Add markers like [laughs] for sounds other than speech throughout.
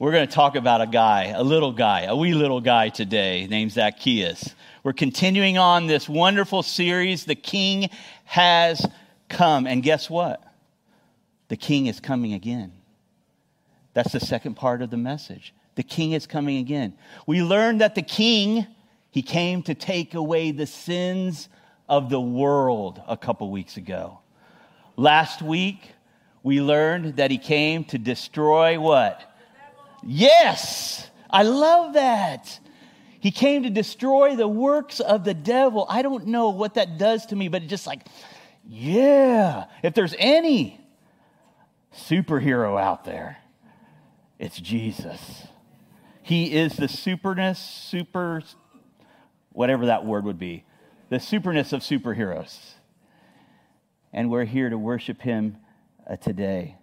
We're going to talk about a guy, a little guy, a wee little guy today named Zacchaeus. We're continuing on this wonderful series, The King Has Come. And guess what? The King is coming again. That's the second part of the message. The King is coming again. We learned that the King, he came to take away the sins of the world a couple weeks ago. Last week, we learned that he came to destroy what? Yes, I love that. He came to destroy the works of the devil. I don't know what that does to me, but it's just like, yeah, if there's any superhero out there, it's Jesus. He is the superness, super, whatever that word would be, the superness of superheroes. And we're here to worship him uh, today.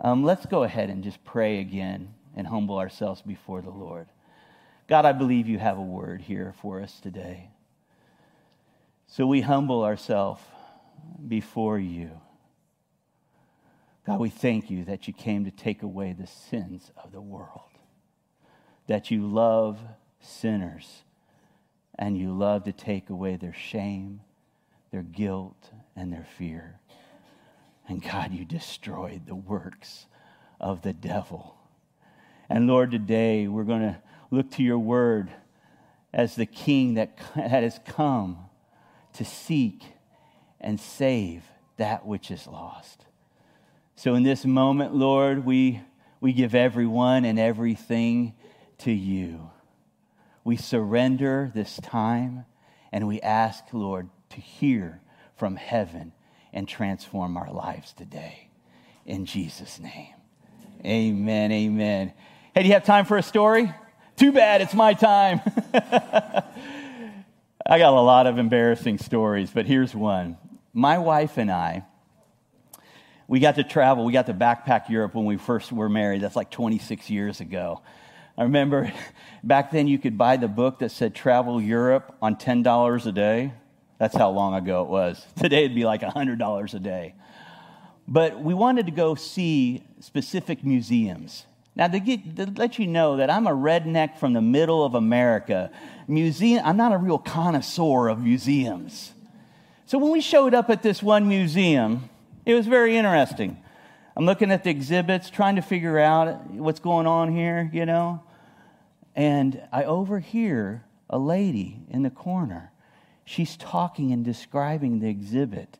Um, let's go ahead and just pray again and humble ourselves before the Lord. God, I believe you have a word here for us today. So we humble ourselves before you. God, we thank you that you came to take away the sins of the world, that you love sinners, and you love to take away their shame, their guilt, and their fear. And God, you destroyed the works of the devil. And Lord, today we're going to look to your word as the king that, that has come to seek and save that which is lost. So in this moment, Lord, we, we give everyone and everything to you. We surrender this time and we ask, Lord, to hear from heaven and transform our lives today. In Jesus' name. Amen. Amen. Hey, do you have time for a story? Too bad, it's my time. [laughs] I got a lot of embarrassing stories, but here's one. My wife and I, we got to travel, we got to backpack Europe when we first were married. That's like 26 years ago. I remember [laughs] back then you could buy the book that said Travel Europe on $10 a day. That's how long ago it was. [laughs] Today it'd be like $100 a day. But we wanted to go see specific museums. Now, to, get, to let you know that I'm a redneck from the middle of America, museum, I'm not a real connoisseur of museums. So when we showed up at this one museum, it was very interesting. I'm looking at the exhibits, trying to figure out what's going on here, you know. And I overhear a lady in the corner she's talking and describing the exhibit.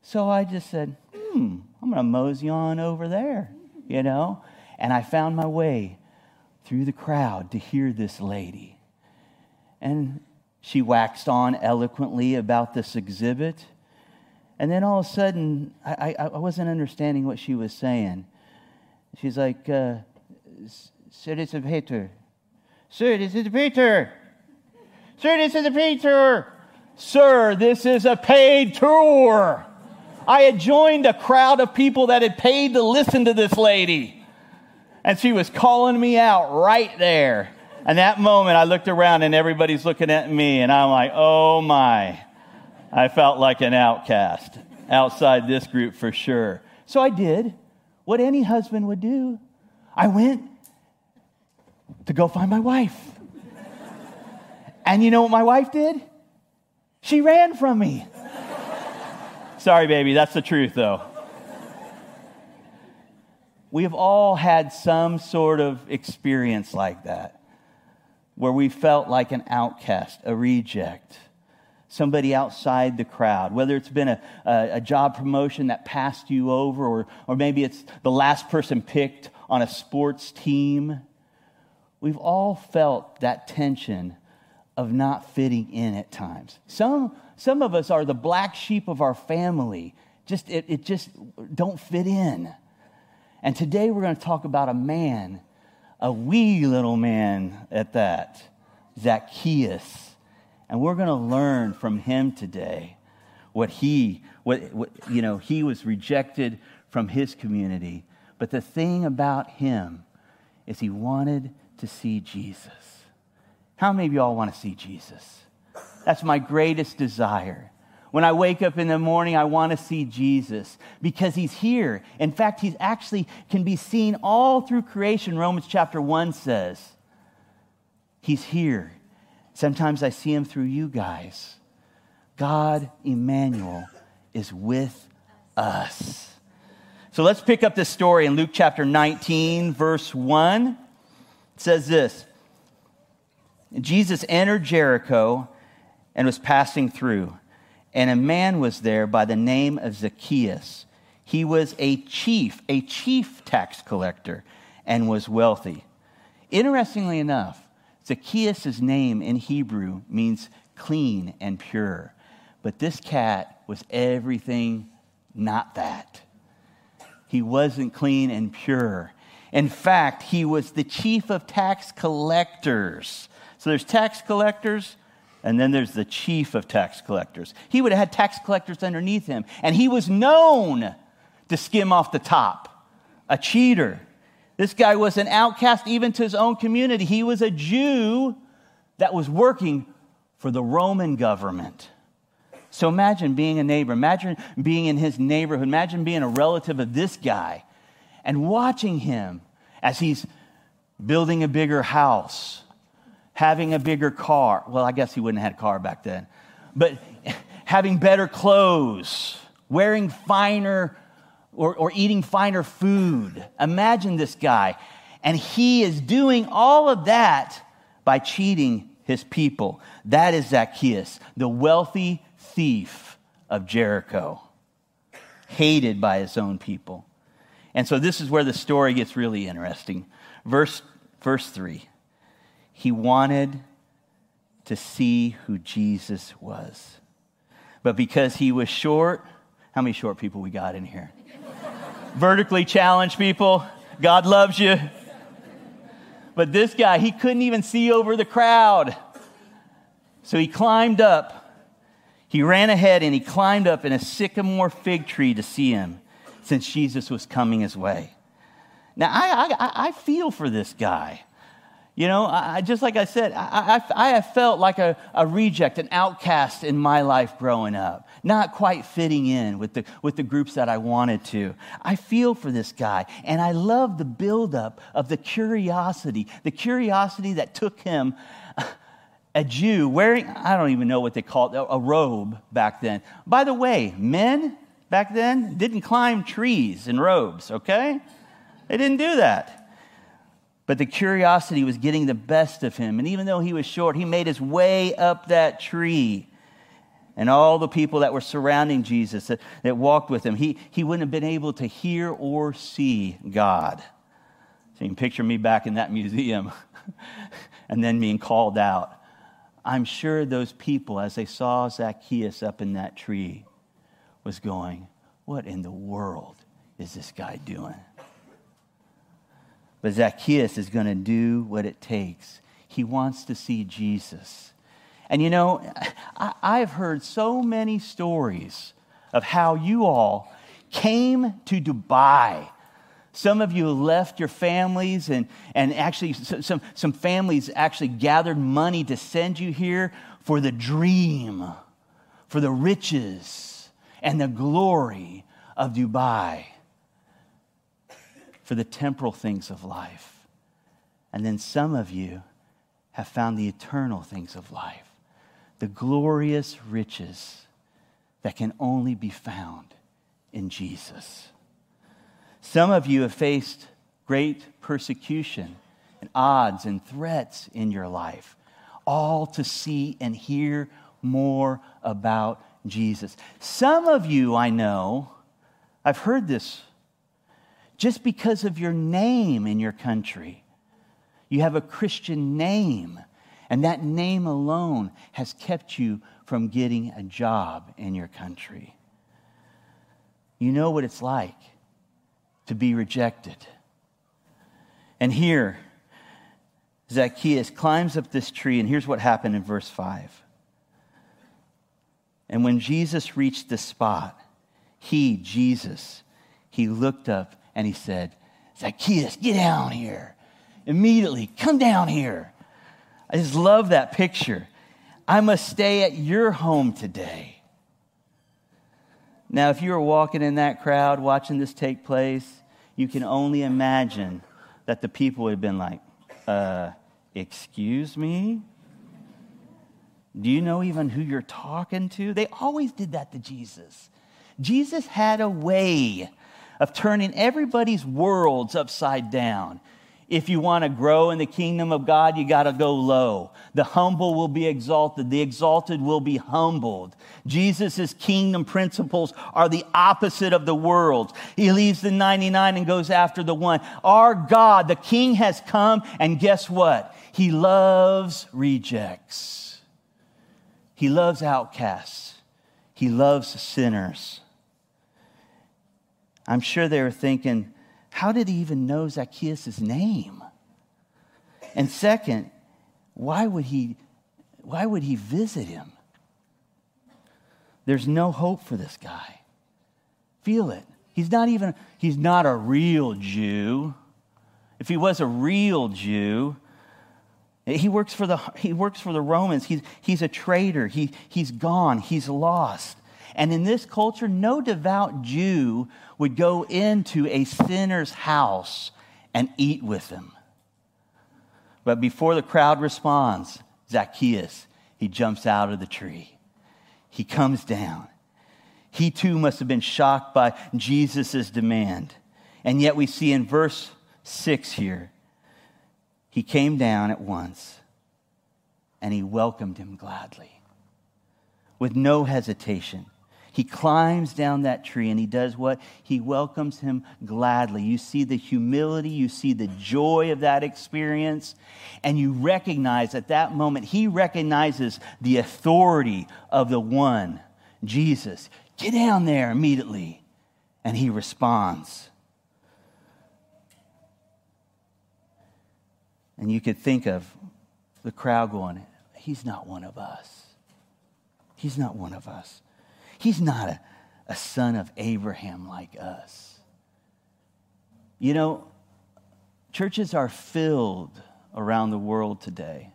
So I just said, hmm, I'm going to mosey on over there, you know? And I found my way through the crowd to hear this lady. And she waxed on eloquently about this exhibit. And then all of a sudden, I, I, I wasn't understanding what she was saying. She's like, uh, Sir, this is Peter. Sir, this is a Peter. Sir, this is a tour. Sir, this is a paid tour. I had joined a crowd of people that had paid to listen to this lady. And she was calling me out right there. And that moment, I looked around and everybody's looking at me, and I'm like, oh my. I felt like an outcast outside this group for sure. So I did what any husband would do I went to go find my wife. And you know what my wife did? She ran from me. Sorry, baby, that's the truth, though. We have all had some sort of experience like that, where we felt like an outcast, a reject, somebody outside the crowd, whether it's been a, a, a job promotion that passed you over, or, or maybe it's the last person picked on a sports team. We've all felt that tension of not fitting in at times. Some, some of us are the black sheep of our family. Just, it, it just don't fit in. And today we're going to talk about a man, a wee little man at that, Zacchaeus. And we're going to learn from him today what he, what, what, you know, he was rejected from his community. But the thing about him is he wanted to see Jesus. How many of y'all want to see Jesus? That's my greatest desire. When I wake up in the morning, I want to see Jesus because he's here. In fact, he's actually can be seen all through creation, Romans chapter 1 says. He's here. Sometimes I see him through you guys. God, Emmanuel, is with us. So let's pick up this story in Luke chapter 19, verse 1. It says this Jesus entered Jericho and was passing through, and a man was there by the name of Zacchaeus. He was a chief, a chief tax collector, and was wealthy. Interestingly enough, Zacchaeus' name in Hebrew means clean and pure, but this cat was everything not that. He wasn't clean and pure. In fact, he was the chief of tax collectors. So there's tax collectors, and then there's the chief of tax collectors. He would have had tax collectors underneath him, and he was known to skim off the top, a cheater. This guy was an outcast even to his own community. He was a Jew that was working for the Roman government. So imagine being a neighbor, imagine being in his neighborhood, imagine being a relative of this guy and watching him as he's building a bigger house, having a bigger car. Well, I guess he wouldn't have had a car back then, but having better clothes, wearing finer or, or eating finer food. Imagine this guy. And he is doing all of that by cheating his people. That is Zacchaeus, the wealthy thief of Jericho, hated by his own people. And so this is where the story gets really interesting. Verse, verse 3 He wanted to see who Jesus was. But because he was short, how many short people we got in here? Vertically challenged people, God loves you. But this guy, he couldn't even see over the crowd. So he climbed up he ran ahead and he climbed up in a sycamore fig tree to see him since Jesus was coming his way. Now, I, I, I feel for this guy. You know, I, just like I said, I, I, I have felt like a, a reject, an outcast in my life growing up, not quite fitting in with the, with the groups that I wanted to. I feel for this guy, and I love the buildup of the curiosity, the curiosity that took him [laughs] a Jew wearing, I don't even know what they called it, a robe back then. By the way, men back then didn't climb trees in robes, okay? They didn't do that. But the curiosity was getting the best of him. And even though he was short, he made his way up that tree. And all the people that were surrounding Jesus that, that walked with him, he, he wouldn't have been able to hear or see God. So you can picture me back in that museum [laughs] and then being called out. I'm sure those people, as they saw Zacchaeus up in that tree, was going, What in the world is this guy doing? But Zacchaeus is going to do what it takes. He wants to see Jesus. And you know, I, have heard so many stories of how you all came to Dubai some of you left your families, and, and actually, some, some families actually gathered money to send you here for the dream, for the riches and the glory of Dubai, for the temporal things of life. And then some of you have found the eternal things of life, the glorious riches that can only be found in Jesus. Some of you have faced great persecution and odds and threats in your life, all to see and hear more about Jesus. Some of you, I know, I've heard this just because of your name in your country. You have a Christian name, and that name alone has kept you from getting a job in your country. You know what it's like to be rejected. And here, Zacchaeus climbs up this tree, and here's what happened in verse 5. And when Jesus reached the spot, he, Jesus, he looked up and he said, Zacchaeus, get down here. Immediately, come down here. I just love that picture. I must stay at your home today. Now, if you were walking in that crowd watching this take place, you can only imagine that the people would have been like, uh, Excuse me? Do you know even who you're talking to? They always did that to Jesus. Jesus had a way of turning everybody's worlds upside down. If you want to grow in the kingdom of God, you got to go low. The humble will be exalted, the exalted will be humbled. Jesus' kingdom principles are the opposite of the world. He leaves the 99 and goes after the one. Our God, the King, has come, and guess what? He loves rejects, He loves outcasts, He loves sinners. I'm sure they were thinking, how did he even know Zacchaeus' name? And second, why would he, why would he visit him? There's no hope for this guy. Feel it. He's not even, he's not a real Jew. If he was a real Jew, he works for the, he works for the Romans. He's, he's a traitor. He, he's gone. He's lost. And in this culture, no devout Jew would go into a sinner's house and eat with him. But before the crowd responds, Zacchaeus, he jumps out of the tree. He comes down. He too must have been shocked by Jesus' demand. And yet we see in verse 6 here, he came down at once and he welcomed him gladly with no hesitation. He climbs down that tree and he does what? He welcomes him gladly. You see the humility, you see the joy of that experience, and you recognize at that moment, he recognizes the authority of the one, Jesus. Get down there immediately. And he responds. And you could think of the crowd going, He's not one of us. He's not one of us. He's not a, a son of Abraham like us. You know, churches are filled around the world today.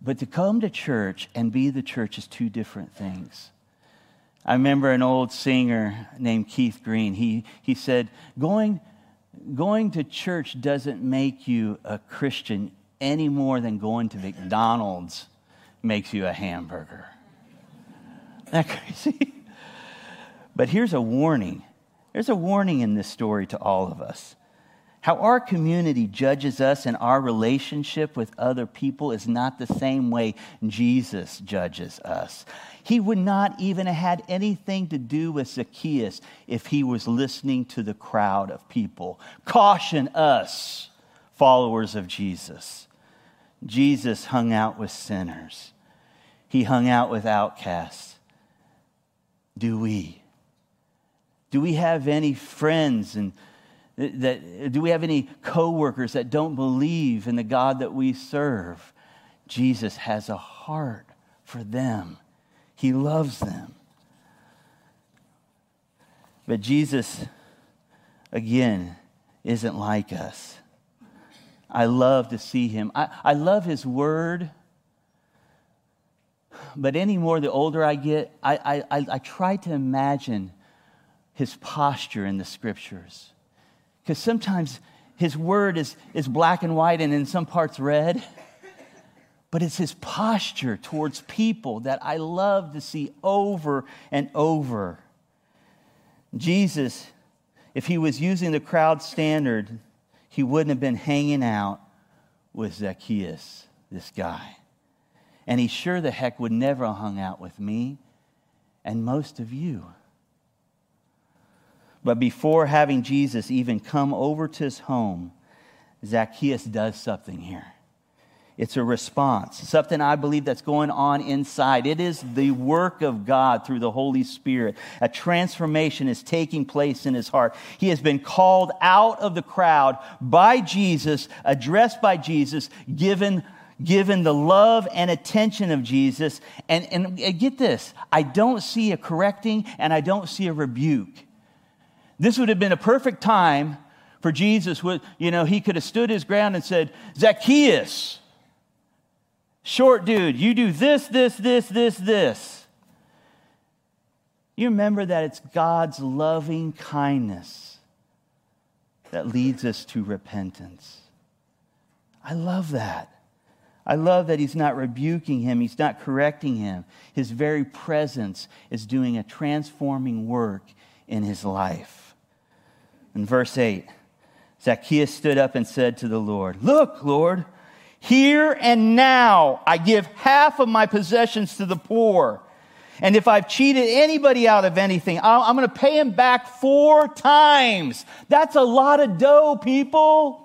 But to come to church and be the church is two different things. I remember an old singer named Keith Green. He, he said, going, going to church doesn't make you a Christian any more than going to McDonald's makes you a hamburger that crazy? [laughs] but here's a warning. There's a warning in this story to all of us. How our community judges us and our relationship with other people is not the same way Jesus judges us. He would not even have had anything to do with Zacchaeus if he was listening to the crowd of people. Caution us, followers of Jesus. Jesus hung out with sinners, he hung out with outcasts do we? Do we have any friends and that do we have any coworkers that don't believe in the God that we serve? Jesus has a heart for them. He loves them. But Jesus again isn't like us. I love to see him. I, I love his word but any more the older I get, I, I, I try to imagine his posture in the scriptures. Because sometimes his word is, is black and white and in some parts red. But it's his posture towards people that I love to see over and over. Jesus, if he was using the crowd standard, he wouldn't have been hanging out with Zacchaeus, this guy. And he sure the heck would never have hung out with me and most of you. But before having Jesus even come over to his home, Zacchaeus does something here. It's a response, something I believe that's going on inside. It is the work of God through the Holy Spirit. A transformation is taking place in his heart. He has been called out of the crowd by Jesus, addressed by Jesus, given given the love and attention of Jesus. And, and get this I don't see a correcting and I don't see a rebuke. This would have been a perfect time for Jesus. You know, he could have stood his ground and said, Zacchaeus, short dude, you do this, this, this, this, this. You remember that it's God's loving kindness that leads us to repentance. I love that. I love that he's not rebuking him, he's not correcting him. His very presence is doing a transforming work in his life. In verse 8, Zacchaeus stood up and said to the Lord, Look, Lord, here and now I give half of my possessions to the poor. And if I've cheated anybody out of anything, I'm going to pay him back four times. That's a lot of dough, people.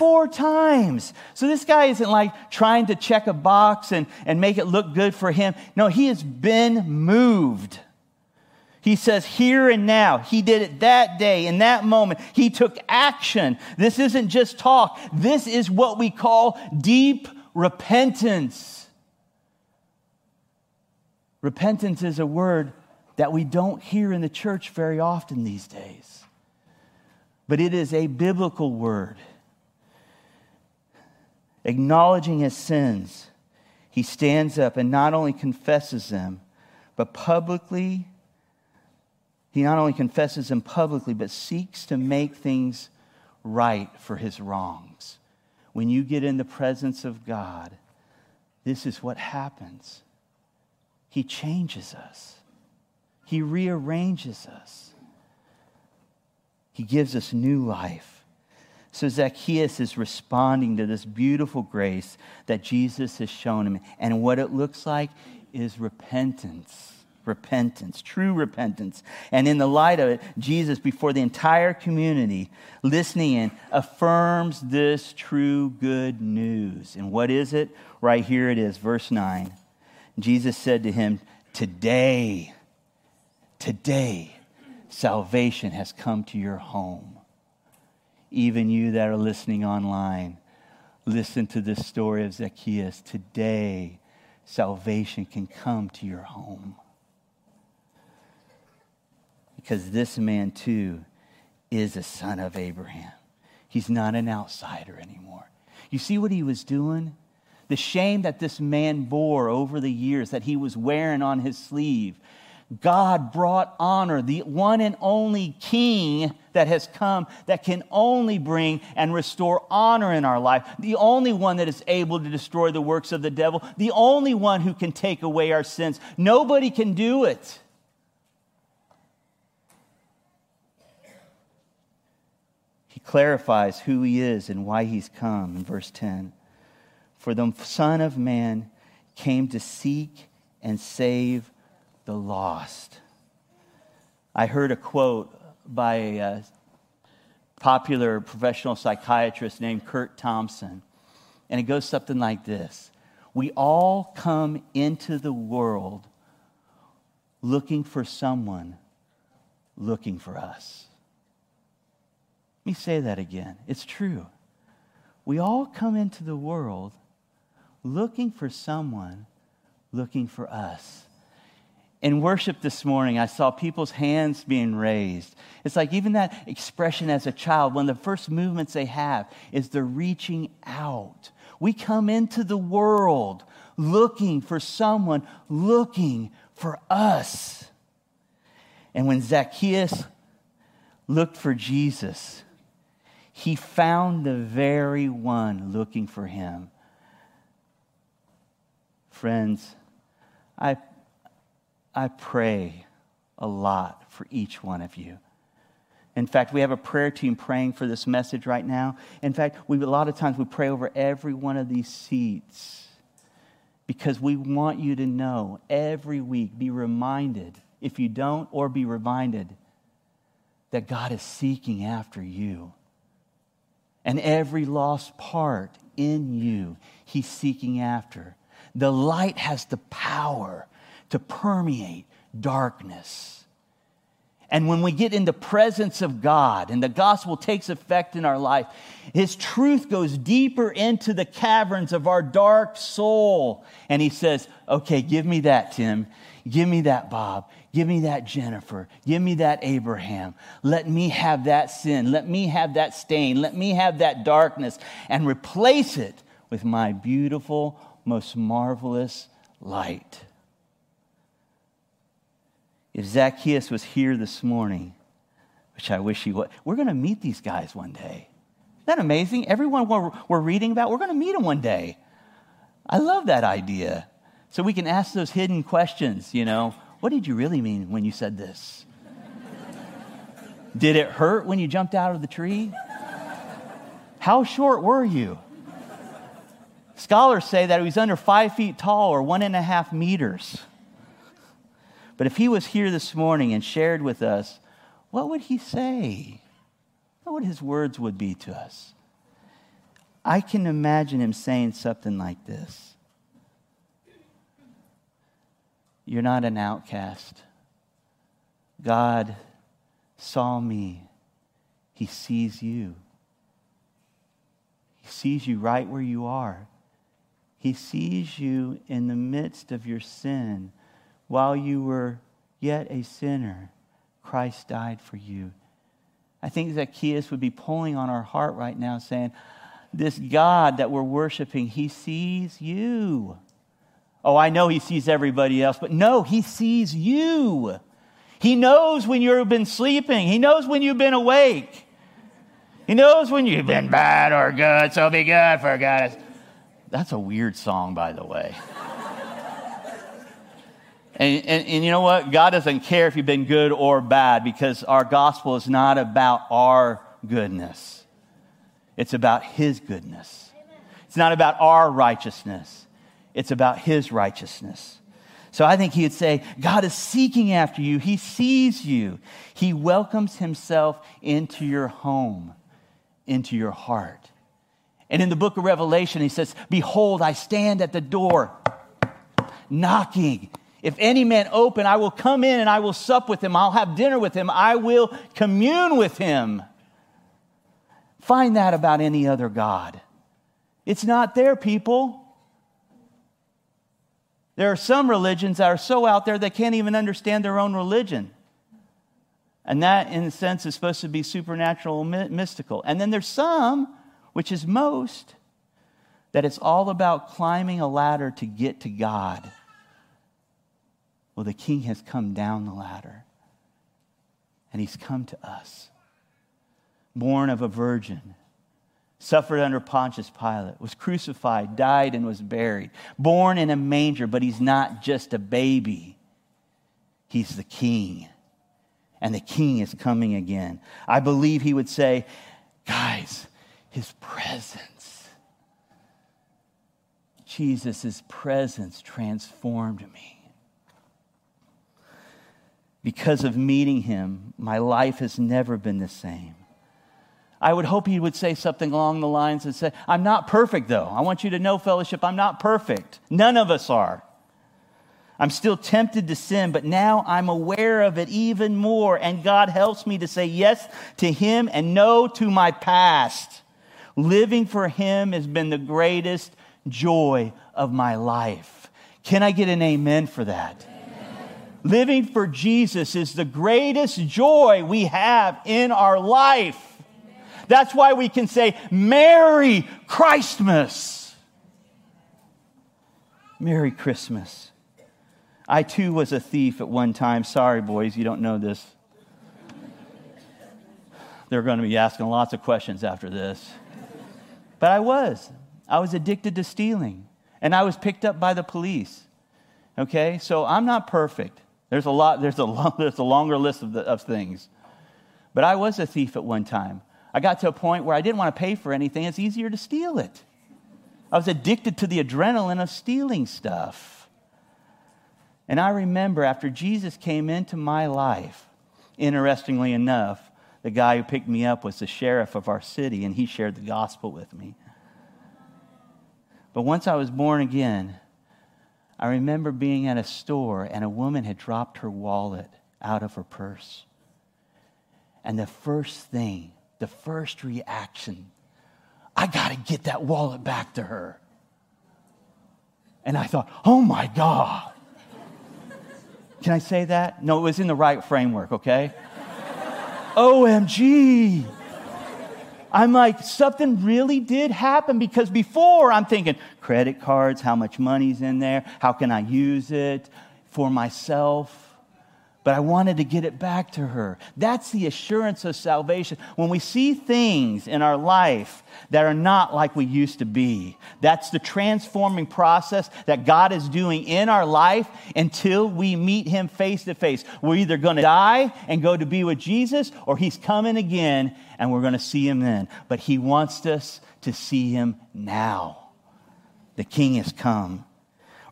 Four times. So this guy isn't like trying to check a box and, and make it look good for him. No, he has been moved. He says, here and now. He did it that day, in that moment. He took action. This isn't just talk, this is what we call deep repentance. Repentance is a word that we don't hear in the church very often these days, but it is a biblical word. Acknowledging his sins, he stands up and not only confesses them, but publicly, he not only confesses them publicly, but seeks to make things right for his wrongs. When you get in the presence of God, this is what happens. He changes us, He rearranges us, He gives us new life. So Zacchaeus is responding to this beautiful grace that Jesus has shown him. And what it looks like is repentance. Repentance, true repentance. And in the light of it, Jesus, before the entire community listening in, affirms this true good news. And what is it? Right here it is, verse 9. Jesus said to him, Today, today, salvation has come to your home. Even you that are listening online, listen to this story of Zacchaeus. Today, salvation can come to your home. Because this man, too, is a son of Abraham. He's not an outsider anymore. You see what he was doing? the shame that this man bore over the years that he was wearing on his sleeve. God brought honor, the one and only king that has come that can only bring and restore honor in our life, the only one that is able to destroy the works of the devil, the only one who can take away our sins. Nobody can do it. He clarifies who he is and why he's come in verse 10. For the Son of Man came to seek and save the lost. I heard a quote by a popular professional psychiatrist named Curt Thompson, and it goes something like this We all come into the world looking for someone looking for us. Let me say that again. It's true. We all come into the world looking for someone looking for us. In worship this morning, I saw people's hands being raised. It's like even that expression as a child, one of the first movements they have is the reaching out. We come into the world looking for someone looking for us. And when Zacchaeus looked for Jesus, he found the very one looking for him. Friends, I, I pray a lot for each one of you. In fact, we have a prayer team praying for this message right now. In fact, we, a lot of times we pray over every one of these seats because we want you to know every week, be reminded, if you don't, or be reminded that God is seeking after you. And every lost part in you, He's seeking after. The light has the power to permeate darkness. And when we get in the presence of God and the gospel takes effect in our life, His truth goes deeper into the caverns of our dark soul. And He says, Okay, give me that, Tim. Give me that, Bob. Give me that, Jennifer. Give me that, Abraham. Let me have that sin. Let me have that stain. Let me have that darkness and replace it with my beautiful, most marvelous light. If Zacchaeus was here this morning, which I wish he would, we're going to meet these guys one day. Isn't that amazing? Everyone we're, we're reading about, we're going to meet them one day. I love that idea. So we can ask those hidden questions, you know. What did you really mean when you said this? [laughs] did it hurt when you jumped out of the tree? How short were you? Scholars say that he was under five feet tall or one and a half meters. But if he was here this morning and shared with us, what would he say? What would his words would be to us? I can imagine him saying something like this. You're not an outcast. God saw me. He sees you. He sees you right where you are. He sees you in the midst of your sin. While you were yet a sinner, Christ died for you. I think Zacchaeus would be pulling on our heart right now, saying, This God that we're worshiping, he sees you. Oh, I know he sees everybody else, but no, he sees you. He knows when you've been sleeping, he knows when you've been awake. He knows when you've been bad or good, so be good for God. That's a weird song, by the way. [laughs] and, and, and, you know what? God doesn't care if you've been good or bad because our gospel is not about our goodness, it's about His goodness. It's not about our righteousness, it's about His righteousness. So I think he would say, God is seeking after you. He sees you. He welcomes himself into your home, into your heart. And in the book of Revelation, he says, Behold, I stand at the door, knocking. If any man open, I will come in and I will sup with him. I'll have dinner with him. I will commune with him. Find that about any other God. It's not there, people. There are some religions that are so out there they can't even understand their own religion. And that, in a sense, is supposed to be supernatural, mystical. And then there's some which is most, that it's all about climbing a ladder to get to God. Well, the king has come down the ladder, and he's come to us. Born of a virgin, suffered under Pontius Pilate, was crucified, died, and was buried. Born in a manger, but he's not just a baby, he's the king. And the king is coming again. I believe he would say, Guys, his presence. Jesus' presence transformed me. Because of meeting him, my life has never been the same. I would hope he would say something along the lines and say, I'm not perfect, though. I want you to know, fellowship, I'm not perfect. None of us are. I'm still tempted to sin, but now I'm aware of it even more, and God helps me to say yes to him and no to my past. Living for Him has been the greatest joy of my life. Can I get an amen for that? Living for Jesus is the greatest joy we have in our life. That's why we can say, Merry Christmas. Merry Christmas. I too was a thief at one time. Sorry, boys, you don't know this. They're going to be asking lots of questions after this. But I was. I was addicted to stealing. And I was picked up by the police. Okay? So I'm not perfect. There's a lot, there's a, long, [laughs] there's a longer list of, the, of things. But I was a thief at one time. I got to a point where I didn't want to pay for anything. It's easier to steal it. I was addicted to the adrenaline of stealing stuff. And I remember after Jesus came into my life, interestingly enough, the guy who picked me up was the sheriff of our city, and he shared the gospel with me. But once I was born again, I remember being at a store and a woman had dropped her wallet out of her purse. And the first thing, the first reaction, I got to get that wallet back to her. And I thought, oh my God. Can I say that? No, it was in the right framework, okay? [laughs] OMG. I'm like, something really did happen because before I'm thinking, credit cards, how much money's in there, how can I use it for myself? but I wanted to get it back to her. That's the assurance of salvation. When we see things in our life that are not like we used to be, that's the transforming process that God is doing in our life until we meet Him face to face. We're either going to die and go to be with Jesus, or He's coming again and we're going to see Him then. But He wants us to see Him now. The King has come.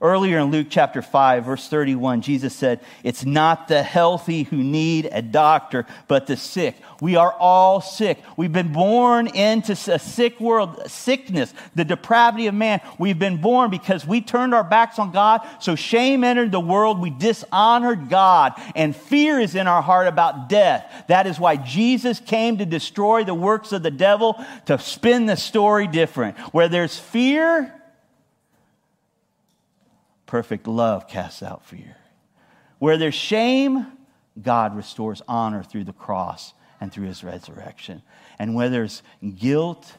Earlier in Luke chapter 5, verse 31, Jesus said, It's not the healthy who need a doctor, but the sick. We are all sick. We've been born into a sick world, sickness, the depravity of man. We've been born because we turned our backs on God, so shame entered the world. We dishonored God, and fear is in our heart about death. That is why Jesus came to destroy the works of the devil, to spin the story different. Where there's fear, Perfect love casts out fear. Where there's shame, God restores honor through the cross and through his resurrection. And where there's guilt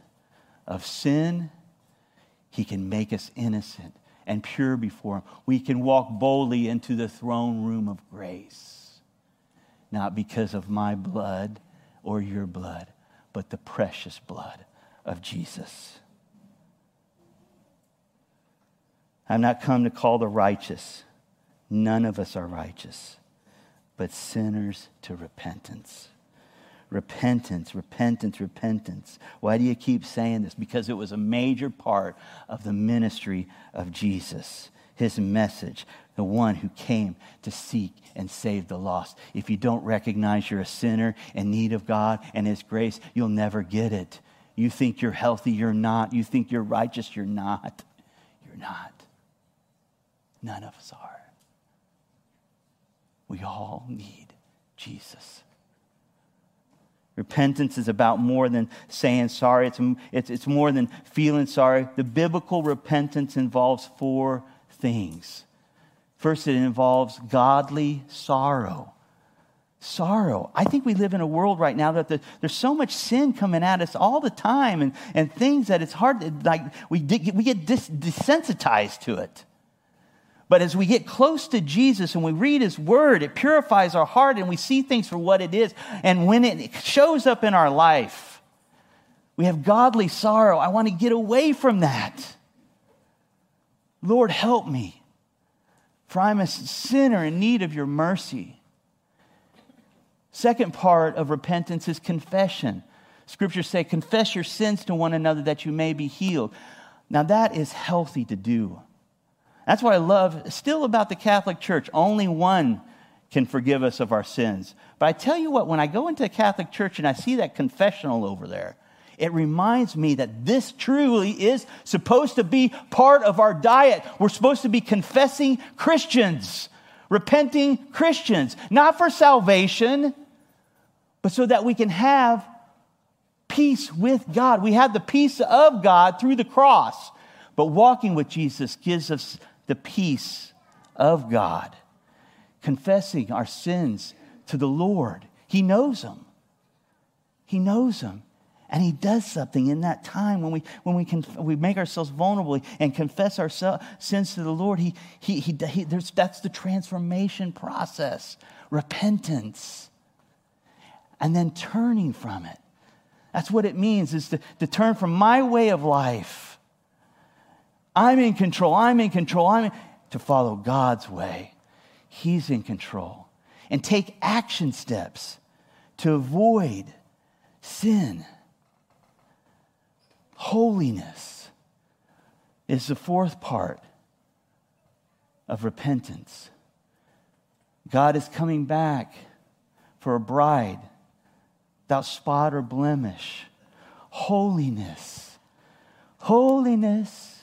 of sin, he can make us innocent and pure before him. We can walk boldly into the throne room of grace, not because of my blood or your blood, but the precious blood of Jesus. I've not come to call the righteous. None of us are righteous, but sinners to repentance. Repentance, repentance, repentance. Why do you keep saying this? Because it was a major part of the ministry of Jesus, his message, the one who came to seek and save the lost. If you don't recognize you're a sinner in need of God and his grace, you'll never get it. You think you're healthy, you're not. You think you're righteous, you're not. You're not. None of us are. We all need Jesus. Repentance is about more than saying sorry, it's, it's, it's more than feeling sorry. The biblical repentance involves four things. First, it involves godly sorrow. Sorrow. I think we live in a world right now that the, there's so much sin coming at us all the time and, and things that it's hard, like we, we get desensitized to it. But as we get close to Jesus and we read his word, it purifies our heart and we see things for what it is. And when it shows up in our life, we have godly sorrow. I want to get away from that. Lord, help me, for I'm a sinner in need of your mercy. Second part of repentance is confession. Scriptures say, confess your sins to one another that you may be healed. Now, that is healthy to do. That's what I love still about the Catholic Church. Only one can forgive us of our sins. But I tell you what, when I go into a Catholic church and I see that confessional over there, it reminds me that this truly is supposed to be part of our diet. We're supposed to be confessing Christians, repenting Christians, not for salvation, but so that we can have peace with God. We have the peace of God through the cross. But walking with Jesus gives us the peace of God, confessing our sins to the Lord. He knows them. He knows them. And he does something in that time when we, when we, can, we make ourselves vulnerable and confess our sins to the Lord. He, he, he, he that's the transformation process repentance, and then turning from it. That's what it means is to, to turn from my way of life I'm in control, I'm in control, I'm in, to follow God's way. He's in control. And take action steps to avoid sin. Holiness is the fourth part of repentance. God is coming back for a bride without spot or blemish. Holiness. Holiness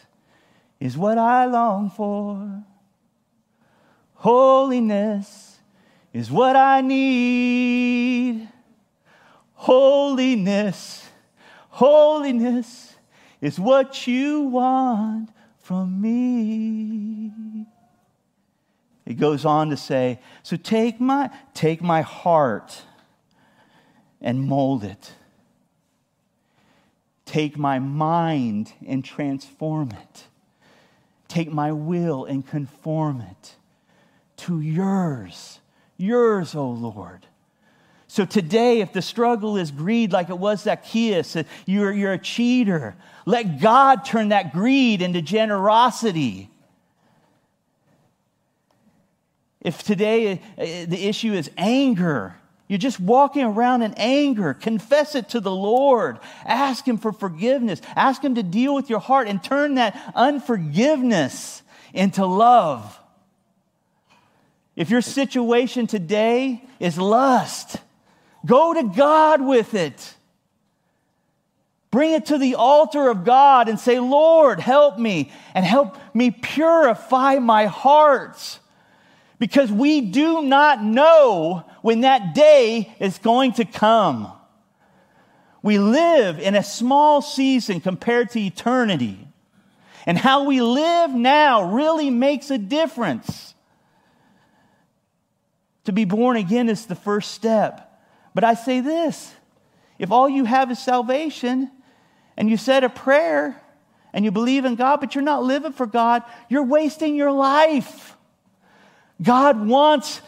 is what I long for. Holiness is what I need. Holiness, holiness is what you want from me. It goes on to say, so take my, take my heart and mold it. Take my mind and transform it take my will and conform it to yours, Yours, O Lord. So today, if the struggle is greed like it was Zacchaeus, uh, you're, you're a cheater, let God turn that greed into generosity. If today uh, the issue is anger, you're just walking around in anger. Confess it to the Lord. Ask Him for forgiveness. Ask Him to deal with your heart and turn that unforgiveness into love. If your situation today is lust, go to God with it. Bring it to the altar of God and say, Lord, help me and help me purify my heart because we do not know when that day is going to come. We live in a small season compared to eternity. And how we live now really makes a difference. To be born again is the first step. But I say this if all you have is salvation and you said a prayer and you believe in God, but you're not living for God, you're wasting your life. God wants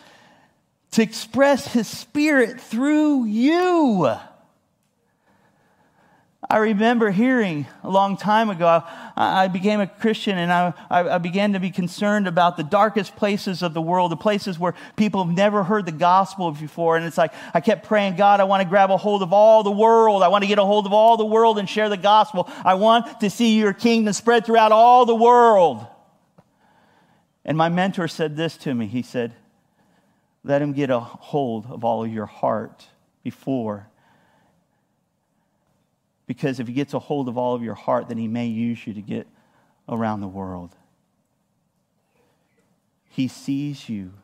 to express his spirit through you. I remember hearing a long time ago, I became a Christian and I, I, began to be concerned about the darkest places of the world, the places where people have never heard the gospel before. And it's like, I kept praying, God, I want to grab a hold of all the world. I want to get a hold of all the world and share the gospel. I want to see your kingdom spread throughout all the world. And my mentor said this to me. He said, Let him get a hold of all of your heart before. Because if he gets a hold of all of your heart, then he may use you to get around the world. He sees you,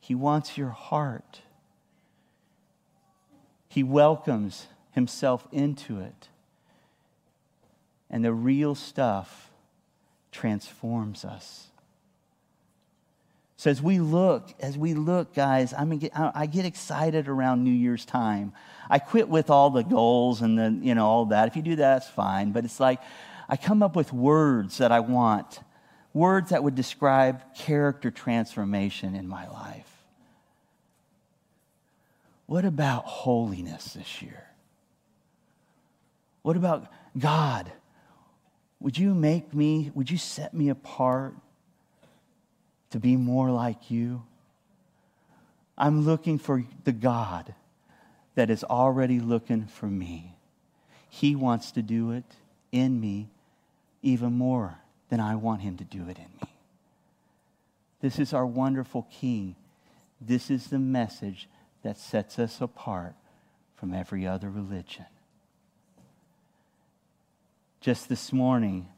he wants your heart. He welcomes himself into it. And the real stuff transforms us. So as we look, as we look, guys, I mean, I get excited around New Year's time. I quit with all the goals and the, you know, all that. If you do that, that's fine. But it's like I come up with words that I want, words that would describe character transformation in my life. What about holiness this year? What about God? Would you make me, would you set me apart? To be more like you. I'm looking for the God that is already looking for me. He wants to do it in me even more than I want him to do it in me. This is our wonderful King. This is the message that sets us apart from every other religion. Just this morning,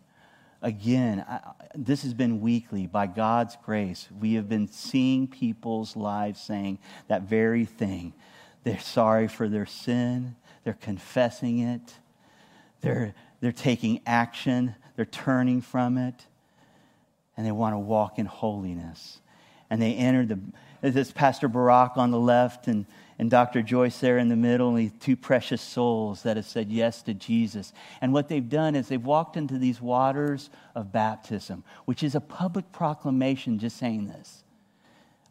again, I, this has been weekly. By God's grace, we have been seeing people's lives saying that very thing. They're sorry for their sin, they're confessing it, they're, they're taking action, they're turning from it, and they want to walk in holiness. And they enter the, this Pastor Barack on the left and and Dr. Joyce there in the middle, only two precious souls that have said yes to Jesus. And what they've done is they've walked into these waters of baptism, which is a public proclamation just saying this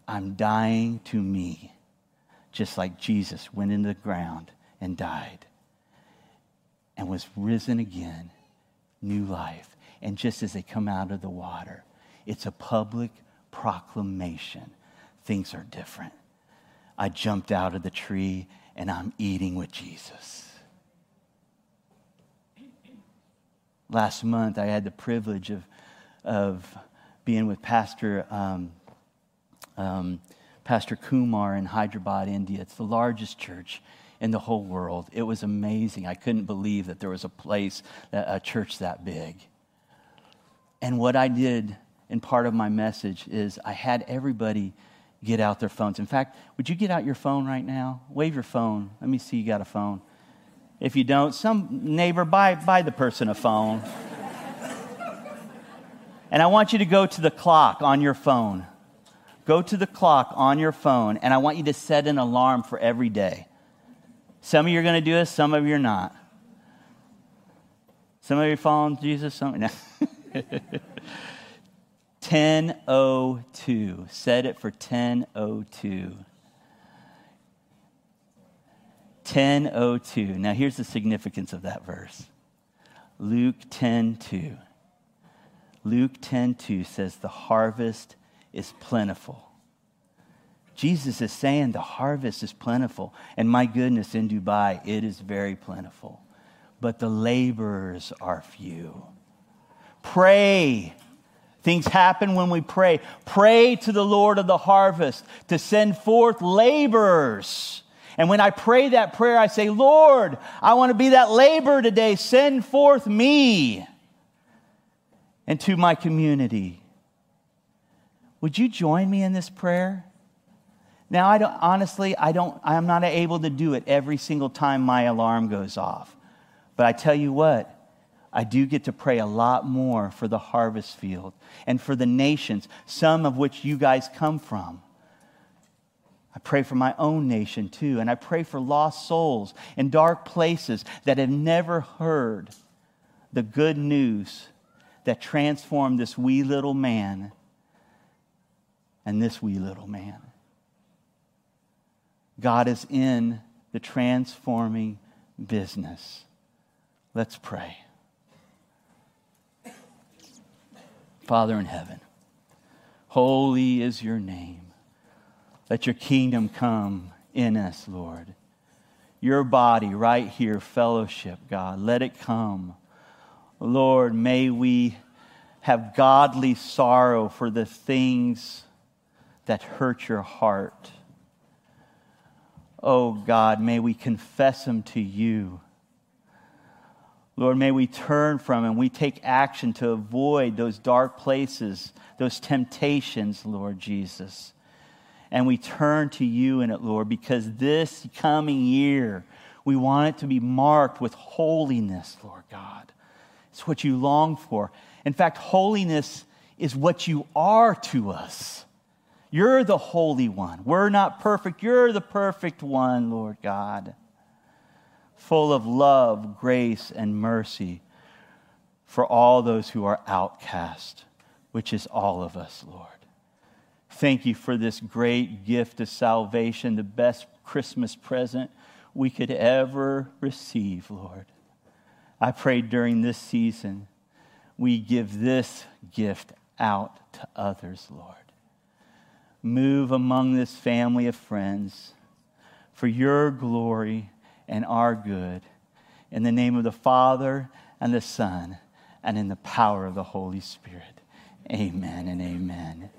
I'm dying to me, just like Jesus went into the ground and died and was risen again, new life. And just as they come out of the water, it's a public proclamation. Things are different. I jumped out of the tree and I'm eating with Jesus. Last month, I had the privilege of, of being with Pastor, um, um, Pastor Kumar in Hyderabad, India. It's the largest church in the whole world. It was amazing. I couldn't believe that there was a place, a church that big. And what I did in part of my message is I had everybody get out their phones. In fact, would you get out your phone right now? Wave your phone. Let me see you got a phone. If you don't, some neighbor, buy, buy the person a phone. and I want you to go to the clock on your phone. Go to the clock on your phone, and I want you to set an alarm for every day. Some of you are going to do this, some of you are not. Some of you following Jesus, some. [laughs] 1002. Set it for 1002. 1002. Now here's the significance of that verse. Luke 10:2. Luke 10:2 says the harvest is plentiful. Jesus is saying the harvest is plentiful. And my goodness, in Dubai, it is very plentiful. But the laborers are few. Pray. Things happen when we pray. Pray to the Lord of the harvest to send forth laborers. And when I pray that prayer, I say, Lord, I want to be that laborer today. Send forth me into my community. Would you join me in this prayer? Now, I don't, honestly, I don't, I'm not able to do it every single time my alarm goes off. But I tell you what, I do get to pray a lot more for the harvest field and for the nations, some of which you guys come from. I pray for my own nation too, and I pray for lost souls in dark places that have never heard the good news that transformed this wee little man and this wee little man. God is in the transforming business. Let's pray. Father in heaven, holy is your name. Let your kingdom come in us, Lord. Your body right here, fellowship, God, let it come. Lord, may we have godly sorrow for the things that hurt your heart. Oh God, may we confess them to you. Lord, may we turn from and we take action to avoid those dark places, those temptations, Lord Jesus. And we turn to you in it, Lord, because this coming year, we want it to be marked with holiness, Lord God. It's what you long for. In fact, holiness is what you are to us. You're the Holy One. We're not perfect. You're the perfect one, Lord God. Full of love, grace, and mercy for all those who are outcast, which is all of us, Lord. Thank you for this great gift of salvation, the best Christmas present we could ever receive, Lord. I pray during this season we give this gift out to others, Lord move among this family of friends for your glory and our good. In the name of the Father and the Son and in the power of the Holy Spirit. Amen and amen.